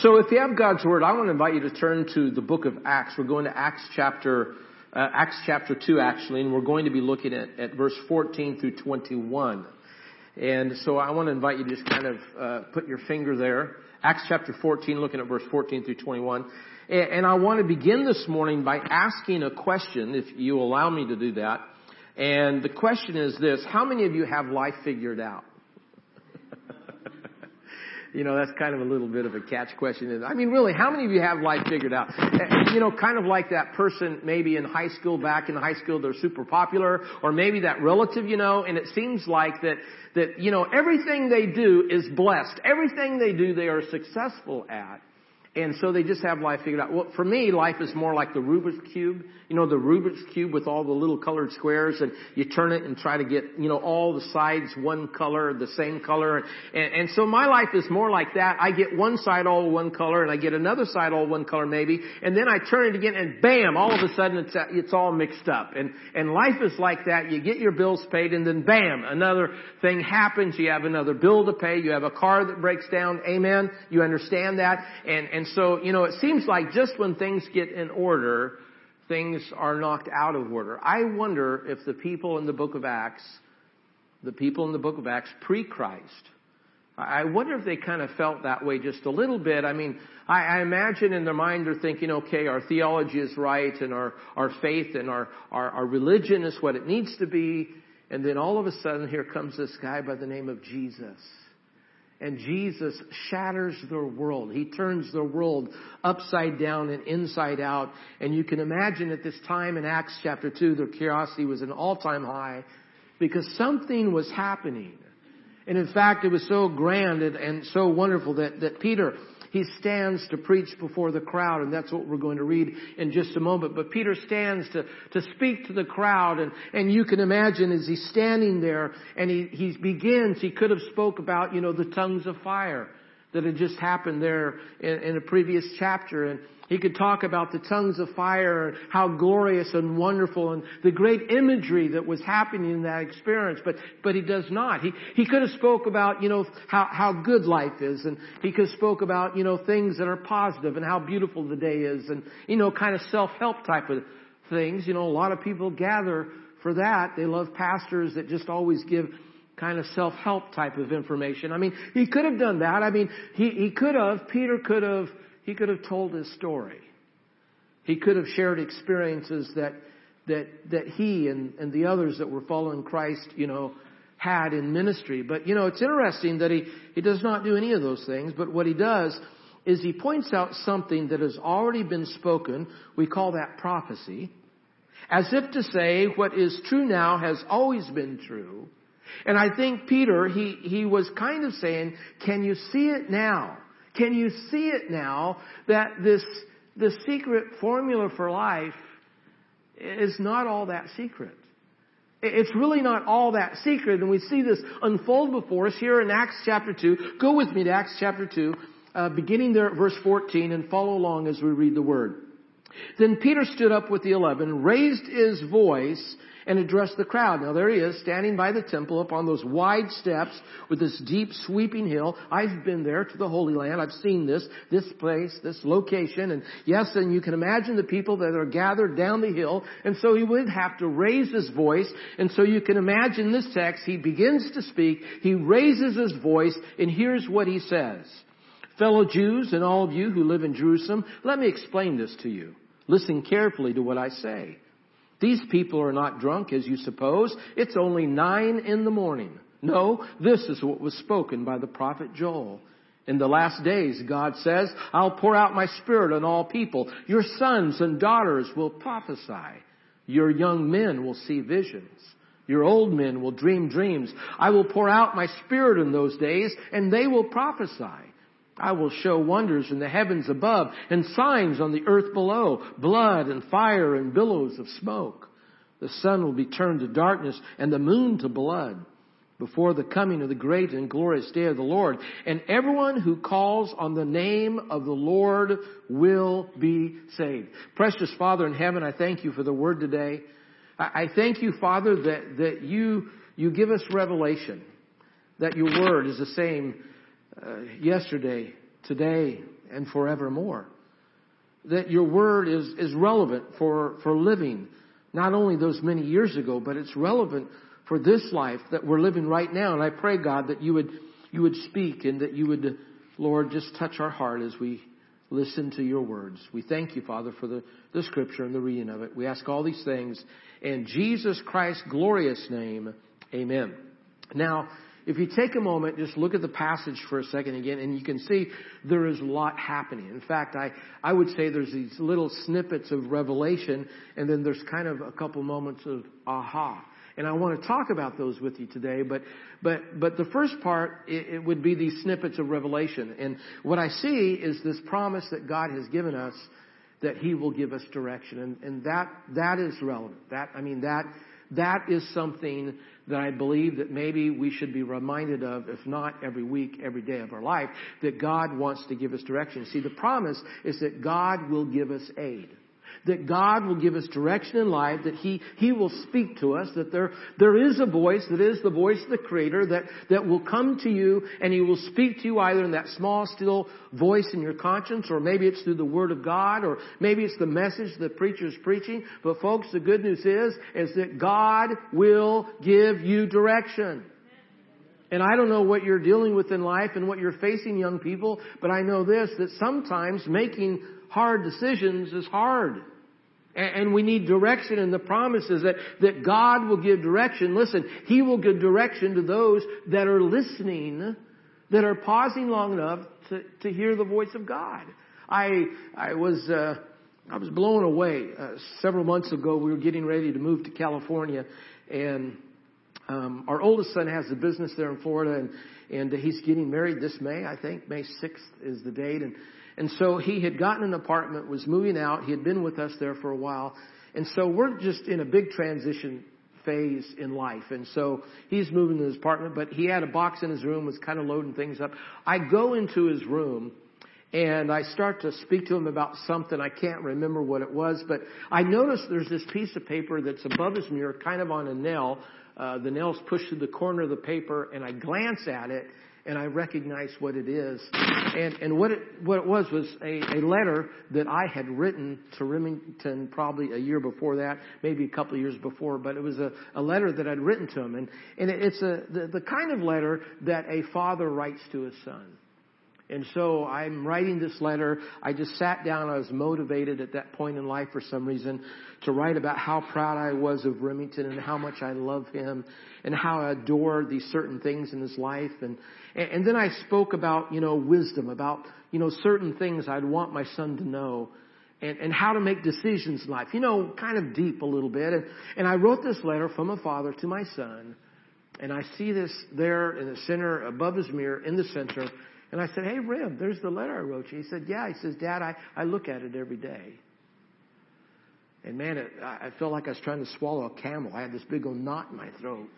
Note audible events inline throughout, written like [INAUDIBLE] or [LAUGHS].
So if you have God's Word, I want to invite you to turn to the book of Acts. We're going to Acts chapter, uh, Acts chapter 2 actually, and we're going to be looking at, at verse 14 through 21. And so I want to invite you to just kind of uh, put your finger there. Acts chapter 14, looking at verse 14 through 21. And, and I want to begin this morning by asking a question, if you allow me to do that. And the question is this, how many of you have life figured out? You know, that's kind of a little bit of a catch question. I mean, really, how many of you have life figured out? You know, kind of like that person maybe in high school, back in high school, they're super popular, or maybe that relative, you know, and it seems like that, that, you know, everything they do is blessed. Everything they do, they are successful at. And so they just have life figured out. Well, for me, life is more like the Rubik's Cube. You know, the Rubik's Cube with all the little colored squares and you turn it and try to get, you know, all the sides one color, the same color. And, and so my life is more like that. I get one side all one color and I get another side all one color maybe. And then I turn it again and bam, all of a sudden it's, it's all mixed up. And, and life is like that. You get your bills paid and then bam, another thing happens. You have another bill to pay. You have a car that breaks down. Amen. You understand that. And, and so, you know, it seems like just when things get in order, things are knocked out of order. I wonder if the people in the book of Acts, the people in the book of Acts pre-Christ, I wonder if they kind of felt that way just a little bit. I mean, I, I imagine in their mind they're thinking, okay, our theology is right and our, our faith and our, our, our religion is what it needs to be. And then all of a sudden here comes this guy by the name of Jesus. And Jesus shatters their world. He turns their world upside down and inside out. And you can imagine at this time in Acts chapter 2, their curiosity was an all-time high because something was happening. And in fact, it was so grand and, and so wonderful that, that Peter he stands to preach before the crowd, and that's what we're going to read in just a moment. But Peter stands to, to speak to the crowd, and, and you can imagine as he's standing there and he, he begins, he could have spoke about, you know, the tongues of fire that had just happened there in, in a previous chapter. And he could talk about the tongues of fire and how glorious and wonderful and the great imagery that was happening in that experience, but, but he does not. He, he could have spoke about, you know, how, how good life is and he could have spoke about, you know, things that are positive and how beautiful the day is and, you know, kind of self-help type of things. You know, a lot of people gather for that. They love pastors that just always give kind of self-help type of information. I mean, he could have done that. I mean, he, he could have, Peter could have, he could have told his story. He could have shared experiences that, that, that he and, and the others that were following Christ, you know, had in ministry. But, you know, it's interesting that he, he does not do any of those things, but what he does is he points out something that has already been spoken. We call that prophecy. As if to say what is true now has always been true. And I think Peter, he, he was kind of saying, can you see it now? Can you see it now that this, the secret formula for life is not all that secret? It's really not all that secret, and we see this unfold before us here in Acts chapter 2. Go with me to Acts chapter 2, uh, beginning there at verse 14, and follow along as we read the word. Then Peter stood up with the eleven, raised his voice, and address the crowd. Now there he is, standing by the temple upon those wide steps with this deep sweeping hill. I've been there to the Holy Land. I've seen this, this place, this location. And yes, and you can imagine the people that are gathered down the hill. And so he would have to raise his voice. And so you can imagine this text. He begins to speak. He raises his voice and here's what he says. Fellow Jews and all of you who live in Jerusalem, let me explain this to you. Listen carefully to what I say. These people are not drunk as you suppose. It's only nine in the morning. No, this is what was spoken by the prophet Joel. In the last days, God says, I'll pour out my spirit on all people. Your sons and daughters will prophesy. Your young men will see visions. Your old men will dream dreams. I will pour out my spirit in those days and they will prophesy. I will show wonders in the heavens above and signs on the earth below, blood and fire and billows of smoke. The sun will be turned to darkness and the moon to blood before the coming of the great and glorious day of the Lord. And everyone who calls on the name of the Lord will be saved. Precious Father in heaven, I thank you for the word today. I thank you, Father, that, that you, you give us revelation, that your word is the same uh, yesterday, today and forevermore. That your word is, is relevant for, for living, not only those many years ago, but it's relevant for this life that we're living right now. And I pray, God, that you would, you would speak and that you would, Lord, just touch our heart as we listen to your words. We thank you, Father, for the, the scripture and the reading of it. We ask all these things in Jesus Christ's glorious name. Amen. Now, if you take a moment, just look at the passage for a second again, and you can see there is a lot happening. In fact, I, I would say there's these little snippets of revelation, and then there's kind of a couple moments of aha. And I want to talk about those with you today, but, but, but the first part, it, it would be these snippets of revelation. And what I see is this promise that God has given us that He will give us direction. And, and that, that is relevant. That, I mean, that, that is something that I believe that maybe we should be reminded of, if not every week, every day of our life, that God wants to give us direction. See, the promise is that God will give us aid that God will give us direction in life, that He, He will speak to us, that there, there is a voice that is the voice of the Creator that, that will come to you and He will speak to you either in that small, still voice in your conscience, or maybe it's through the Word of God, or maybe it's the message the preacher is preaching. But folks, the good news is, is that God will give you direction. And I don't know what you're dealing with in life and what you're facing, young people, but I know this, that sometimes making hard decisions is hard. And we need direction and the promise is that, that God will give direction. Listen, He will give direction to those that are listening, that are pausing long enough to, to hear the voice of God. I, I was, uh, I was blown away. Uh, several months ago, we were getting ready to move to California and, um, our oldest son has a business there in Florida and, and he's getting married this May, I think. May 6th is the date. And, and so he had gotten an apartment, was moving out. He had been with us there for a while. And so we're just in a big transition phase in life. And so he's moving to his apartment, but he had a box in his room, was kind of loading things up. I go into his room and I start to speak to him about something. I can't remember what it was, but I notice there's this piece of paper that's above his mirror, kind of on a nail. Uh, the nail's pushed to the corner of the paper, and I glance at it, and I recognize what it is. And, and what it, what it was was a, a letter that I had written to Remington probably a year before that, maybe a couple of years before, but it was a, a letter that I'd written to him. And, and it's a, the, the kind of letter that a father writes to his son. And so I'm writing this letter. I just sat down. I was motivated at that point in life for some reason to write about how proud I was of Remington and how much I love him and how I adore these certain things in his life. And, and then I spoke about, you know, wisdom, about, you know, certain things I'd want my son to know. And, and how to make decisions in life. You know, kind of deep a little bit. And, and I wrote this letter from a father to my son. And I see this there in the center, above his mirror, in the center. And I said, Hey, Rim, there's the letter I wrote you. He said, Yeah. He says, Dad, I, I look at it every day. And man, it, I felt like I was trying to swallow a camel. I had this big old knot in my throat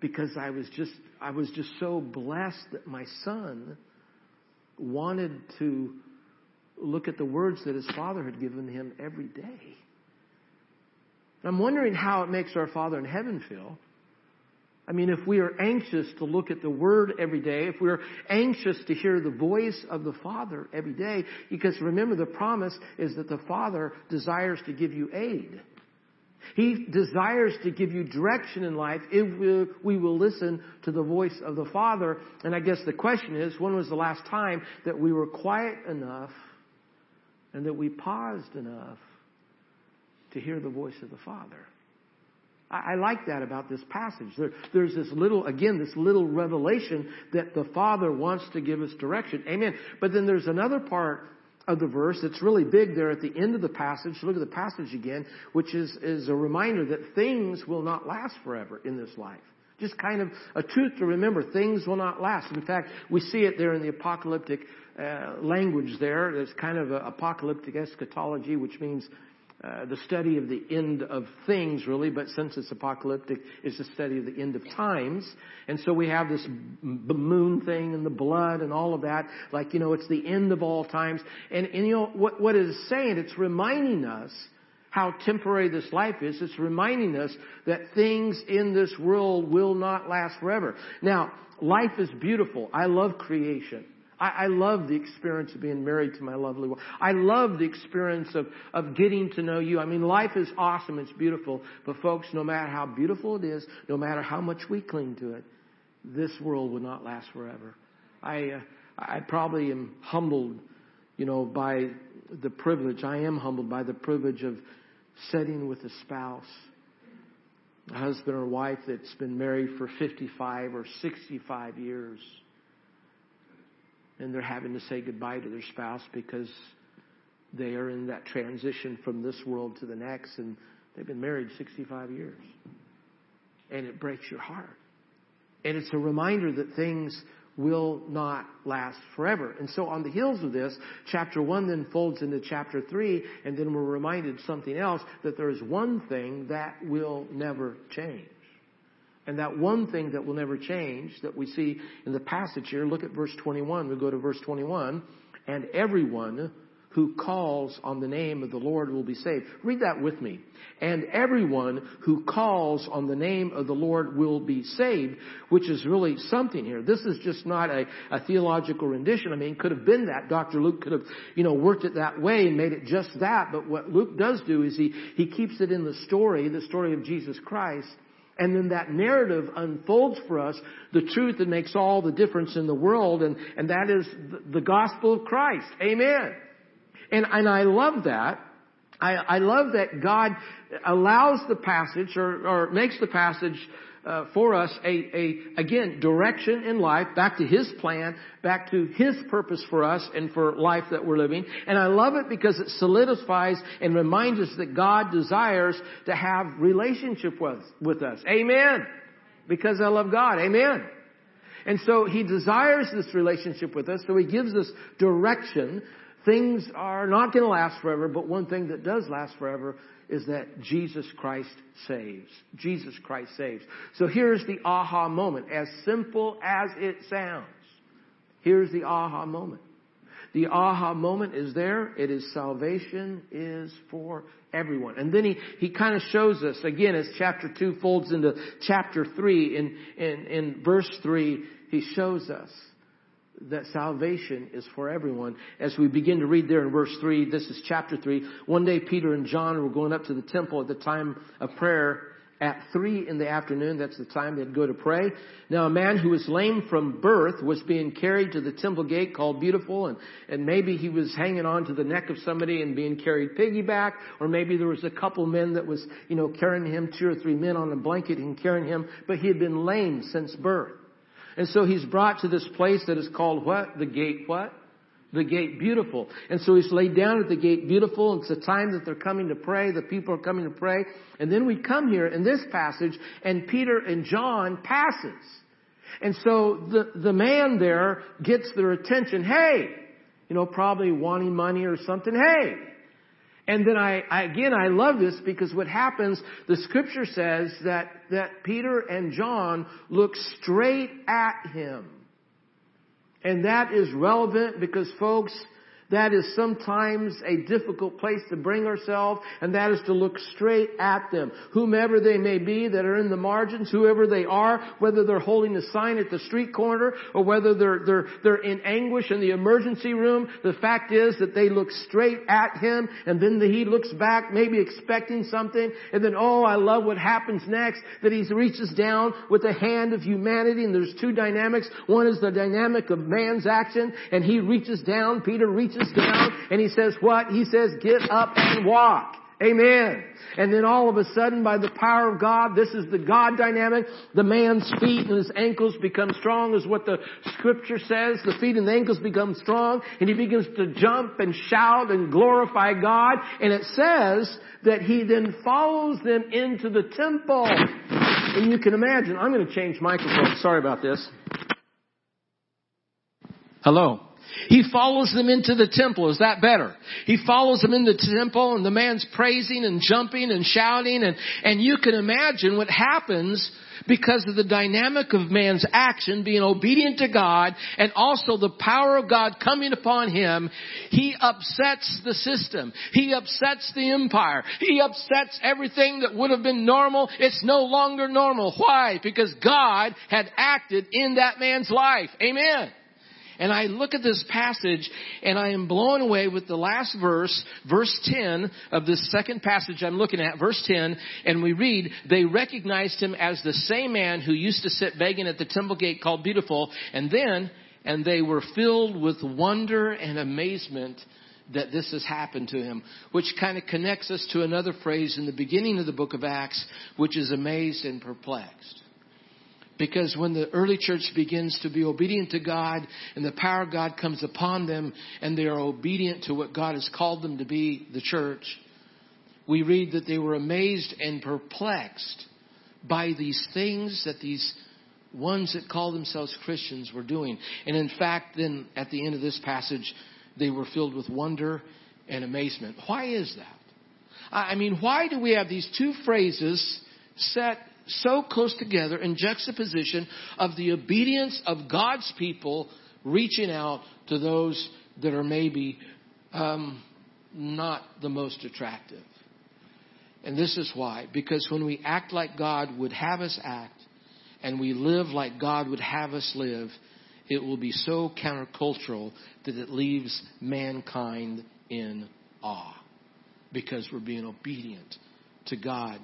because I was just, I was just so blessed that my son wanted to look at the words that his father had given him every day. And I'm wondering how it makes our Father in heaven feel I mean, if we are anxious to look at the Word every day, if we're anxious to hear the voice of the Father every day, because remember the promise is that the Father desires to give you aid. He desires to give you direction in life if we will listen to the voice of the Father. And I guess the question is, when was the last time that we were quiet enough and that we paused enough to hear the voice of the Father? I, I like that about this passage. There, there's this little, again, this little revelation that the Father wants to give us direction. Amen. But then there's another part of the verse that's really big there at the end of the passage. Look at the passage again, which is, is a reminder that things will not last forever in this life. Just kind of a truth to remember. Things will not last. In fact, we see it there in the apocalyptic uh, language there. There's kind of an apocalyptic eschatology, which means uh, the study of the end of things, really, but since it's apocalyptic, it's the study of the end of times. And so we have this b- moon thing and the blood and all of that, like, you know, it's the end of all times. And, and you know, what, what it is saying, it's reminding us how temporary this life is. It's reminding us that things in this world will not last forever. Now, life is beautiful. I love creation. I, I love the experience of being married to my lovely wife. I love the experience of, of getting to know you. I mean, life is awesome. It's beautiful. But folks, no matter how beautiful it is, no matter how much we cling to it, this world will not last forever. I, uh, I probably am humbled, you know, by the privilege. I am humbled by the privilege of sitting with a spouse, a husband or wife that's been married for 55 or 65 years and they're having to say goodbye to their spouse because they are in that transition from this world to the next and they've been married 65 years. And it breaks your heart. And it's a reminder that things will not last forever. And so on the heels of this, chapter 1 then folds into chapter 3, and then we're reminded something else, that there is one thing that will never change. And that one thing that will never change that we see in the passage here, look at verse 21. We go to verse 21. And everyone who calls on the name of the Lord will be saved. Read that with me. And everyone who calls on the name of the Lord will be saved, which is really something here. This is just not a, a theological rendition. I mean, could have been that. Dr. Luke could have, you know, worked it that way and made it just that. But what Luke does do is he, he keeps it in the story, the story of Jesus Christ, and then that narrative unfolds for us the truth that makes all the difference in the world, and, and that is the, gospel of Christ. Amen. And, and I love that. I, I love that God allows the passage or, or makes the passage uh, for us a, a, again, direction in life, back to His plan, back to His purpose for us and for life that we're living. And I love it because it solidifies and reminds us that God desires to have relationship with, with us. Amen. Because I love God. Amen. And so He desires this relationship with us, so He gives us direction. Things are not going to last forever, but one thing that does last forever is that Jesus Christ saves. Jesus Christ saves. So here's the aha moment. As simple as it sounds, here's the aha moment. The aha moment is there. It is salvation is for everyone. And then he, he kind of shows us, again, as chapter 2 folds into chapter 3, in, in, in verse 3, he shows us that salvation is for everyone. As we begin to read there in verse 3, this is chapter 3. One day Peter and John were going up to the temple at the time of prayer at 3 in the afternoon. That's the time they'd go to pray. Now a man who was lame from birth was being carried to the temple gate called Beautiful and, and maybe he was hanging on to the neck of somebody and being carried piggyback or maybe there was a couple men that was, you know, carrying him, two or three men on a blanket and carrying him, but he had been lame since birth. And so he's brought to this place that is called what? The gate what? The gate beautiful. And so he's laid down at the gate beautiful. It's the time that they're coming to pray. The people are coming to pray. And then we come here in this passage and Peter and John passes. And so the, the man there gets their attention. Hey! You know, probably wanting money or something. Hey! And then I, I, again, I love this because what happens, the scripture says that, that Peter and John look straight at him. And that is relevant because folks, that is sometimes a difficult place to bring ourselves, and that is to look straight at them. Whomever they may be that are in the margins, whoever they are, whether they're holding a sign at the street corner, or whether they're, they're, they're in anguish in the emergency room, the fact is that they look straight at him, and then he looks back, maybe expecting something, and then, oh, I love what happens next, that he reaches down with the hand of humanity, and there's two dynamics. One is the dynamic of man's action, and he reaches down, Peter reaches and he says what? He says, get up and walk. Amen. And then all of a sudden, by the power of God, this is the God dynamic, the man's feet and his ankles become strong is what the scripture says. The feet and the ankles become strong and he begins to jump and shout and glorify God. And it says that he then follows them into the temple. And you can imagine, I'm going to change microphones. Sorry about this. Hello. He follows them into the temple. Is that better? He follows them into the temple and the man's praising and jumping and shouting and, and you can imagine what happens because of the dynamic of man's action being obedient to God and also the power of God coming upon him. He upsets the system. He upsets the empire. He upsets everything that would have been normal. It's no longer normal. Why? Because God had acted in that man's life. Amen. And I look at this passage and I am blown away with the last verse, verse 10 of this second passage I'm looking at, verse 10, and we read, they recognized him as the same man who used to sit begging at the temple gate called Beautiful, and then, and they were filled with wonder and amazement that this has happened to him, which kind of connects us to another phrase in the beginning of the book of Acts, which is amazed and perplexed. Because when the early church begins to be obedient to God and the power of God comes upon them and they are obedient to what God has called them to be, the church, we read that they were amazed and perplexed by these things that these ones that call themselves Christians were doing. And in fact, then at the end of this passage, they were filled with wonder and amazement. Why is that? I mean, why do we have these two phrases set so close together in juxtaposition of the obedience of God's people reaching out to those that are maybe um, not the most attractive. And this is why. Because when we act like God would have us act, and we live like God would have us live, it will be so countercultural that it leaves mankind in awe. Because we're being obedient to God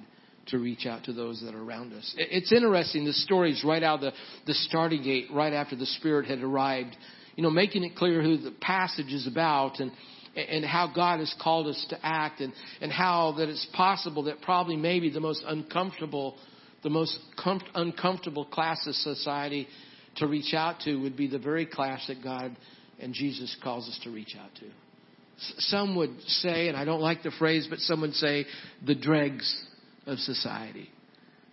to reach out to those that are around us. It's interesting, the story's right out of the, the starting gate, right after the Spirit had arrived, you know, making it clear who the passage is about and, and how God has called us to act and, and how that it's possible that probably maybe the most uncomfortable, the most com- uncomfortable class of society to reach out to would be the very class that God and Jesus calls us to reach out to. Some would say, and I don't like the phrase, but some would say the dregs of society,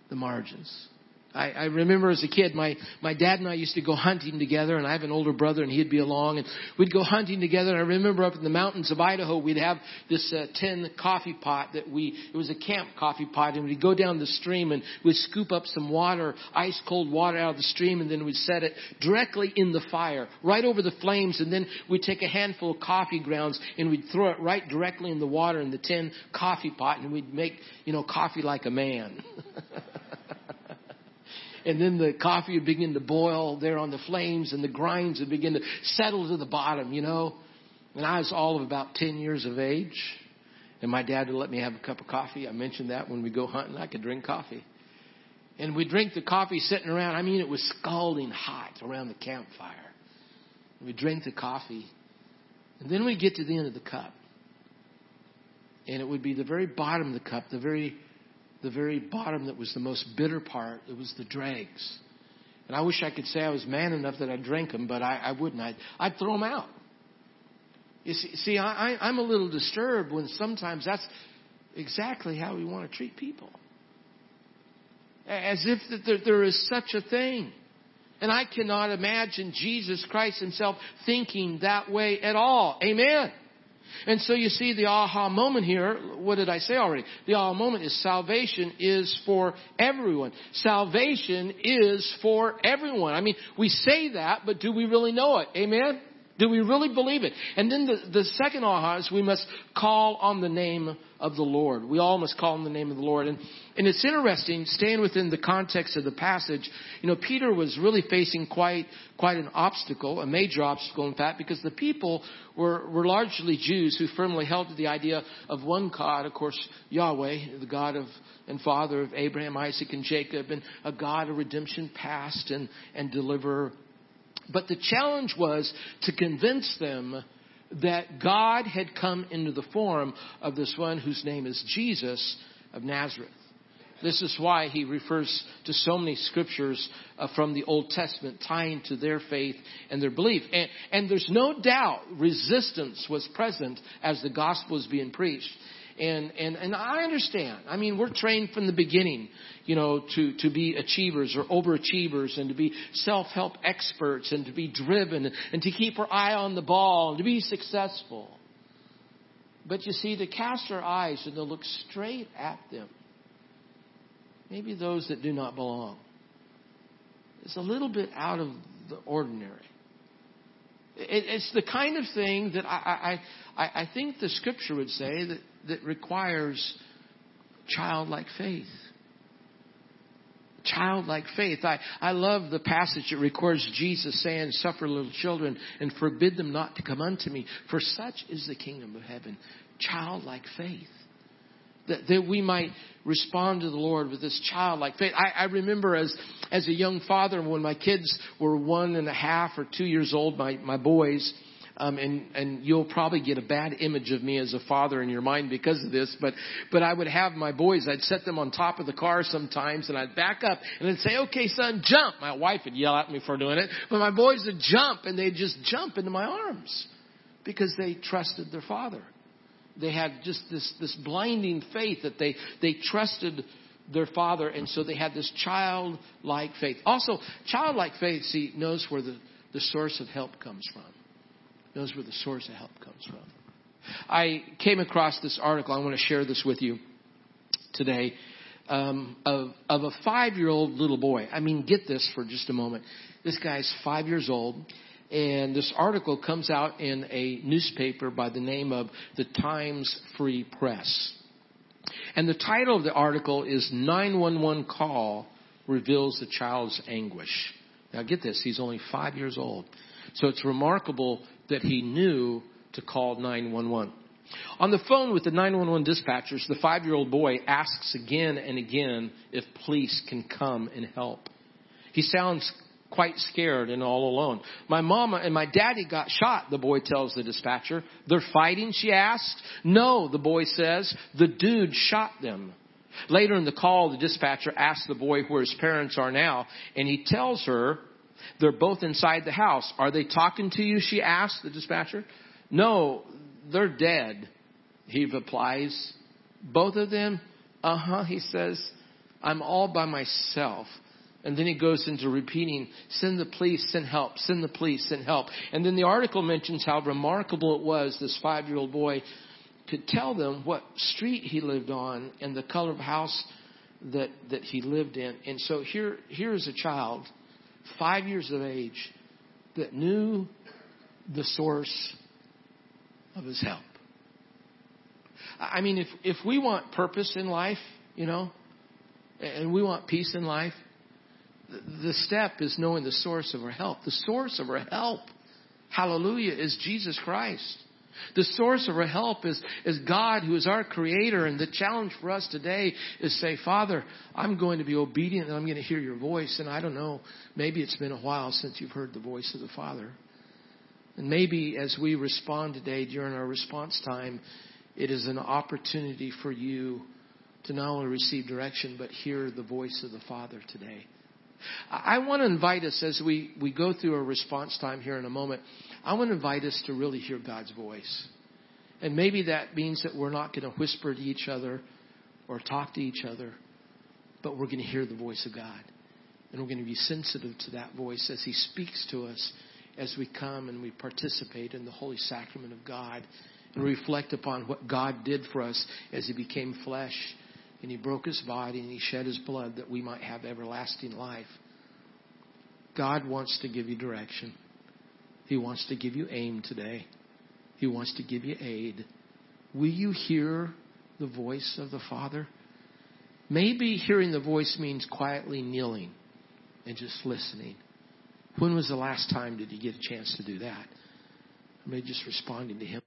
the margins. I, I remember as a kid, my, my dad and I used to go hunting together, and I have an older brother, and he'd be along, and we'd go hunting together. And I remember up in the mountains of Idaho, we'd have this uh, tin coffee pot that we, it was a camp coffee pot, and we'd go down the stream and we'd scoop up some water, ice cold water out of the stream, and then we'd set it directly in the fire, right over the flames, and then we'd take a handful of coffee grounds and we'd throw it right directly in the water in the tin coffee pot, and we'd make, you know, coffee like a man. [LAUGHS] and then the coffee would begin to boil there on the flames and the grinds would begin to settle to the bottom, you know. And I was all of about 10 years of age. And my dad would let me have a cup of coffee. I mentioned that when we go hunting, I could drink coffee. And we'd drink the coffee sitting around. I mean, it was scalding hot around the campfire. We drink the coffee. And then we get to the end of the cup. And it would be the very bottom of the cup, the very the very bottom that was the most bitter part. It was the dregs. And I wish I could say I was man enough that I'd drink them, but I, I wouldn't. I'd, I'd throw them out. You see, see I, I'm a little disturbed when sometimes that's exactly how we want to treat people. As if that there, there is such a thing. And I cannot imagine Jesus Christ himself thinking that way at all. Amen. And so you see the aha moment here. What did I say already? The aha moment is salvation is for everyone. Salvation is for everyone. I mean, we say that, but do we really know it? Amen? Do we really believe it? And then the, the second aha is we must call on the name of the Lord. We all must call on the name of the Lord. And, and it's interesting, staying within the context of the passage, you know, Peter was really facing quite, quite an obstacle, a major obstacle, in fact, because the people were, were largely Jews who firmly held to the idea of one God, of course, Yahweh, the God of and Father of Abraham, Isaac, and Jacob, and a God of redemption past and, and deliverer but the challenge was to convince them that God had come into the form of this one whose name is Jesus of Nazareth. This is why he refers to so many scriptures uh, from the Old Testament tying to their faith and their belief. And, and there's no doubt resistance was present as the gospel was being preached. And, and, and I understand. I mean, we're trained from the beginning, you know, to, to be achievers or overachievers and to be self-help experts and to be driven and to keep our eye on the ball and to be successful. But you see, to cast our eyes and to look straight at them, maybe those that do not belong, is a little bit out of the ordinary. it's the kind of thing that I, I, I think the scripture would say that that requires childlike faith. Childlike faith. I, I love the passage that records Jesus saying, Suffer little children and forbid them not to come unto me, for such is the kingdom of heaven. Childlike faith. That, that we might respond to the Lord with this childlike faith. I, I remember as, as a young father, when my kids were one and a half or two years old, my, my boys, um, and and you'll probably get a bad image of me as a father in your mind because of this. But but I would have my boys. I'd set them on top of the car sometimes, and I'd back up and I'd say, "Okay, son, jump." My wife would yell at me for doing it, but my boys would jump, and they'd just jump into my arms because they trusted their father. They had just this this blinding faith that they they trusted their father, and so they had this childlike faith. Also, childlike faith, see, knows where the, the source of help comes from knows where the source of help comes from. I came across this article. I want to share this with you today um, of, of a five year old little boy. I mean, get this for just a moment. This guy's five years old, and this article comes out in a newspaper by the name of the Times Free Press. And the title of the article is 911 Call Reveals the Child's Anguish. Now, get this, he's only five years old. So it's remarkable that he knew to call 911. On the phone with the 911 dispatchers, the five year old boy asks again and again if police can come and help. He sounds quite scared and all alone. My mama and my daddy got shot, the boy tells the dispatcher. They're fighting, she asks. No, the boy says. The dude shot them. Later in the call, the dispatcher asks the boy where his parents are now, and he tells her they're both inside the house. Are they talking to you? She asked the dispatcher. No, they're dead, he replies. Both of them? Uh huh, he says. I'm all by myself. And then he goes into repeating, send the police, send help, send the police, send help. And then the article mentions how remarkable it was this five year old boy could tell them what street he lived on and the color of house that, that he lived in. And so here, here is a child five years of age, that knew the source of his help. I mean, if, if we want purpose in life, you know, and we want peace in life, the step is knowing the source of our help. The source of our help, hallelujah, is Jesus Christ. The source of our help is, is God, who is our creator. And the challenge for us today is say, Father, I'm going to be obedient and I'm going to hear your voice. And I don't know, maybe it's been a while since you've heard the voice of the Father. And maybe as we respond today during our response time, it is an opportunity for you to not only receive direction, but hear the voice of the Father today. I want to invite us as we, we go through our response time here in a moment. I want to invite us to really hear God's voice. And maybe that means that we're not going to whisper to each other or talk to each other, but we're going to hear the voice of God. And we're going to be sensitive to that voice as He speaks to us as we come and we participate in the holy sacrament of God and reflect upon what God did for us as He became flesh and He broke His body and He shed His blood that we might have everlasting life. God wants to give you direction. He wants to give you aim today. He wants to give you aid. Will you hear the voice of the Father? Maybe hearing the voice means quietly kneeling and just listening. When was the last time did you get a chance to do that? Maybe just responding to Him.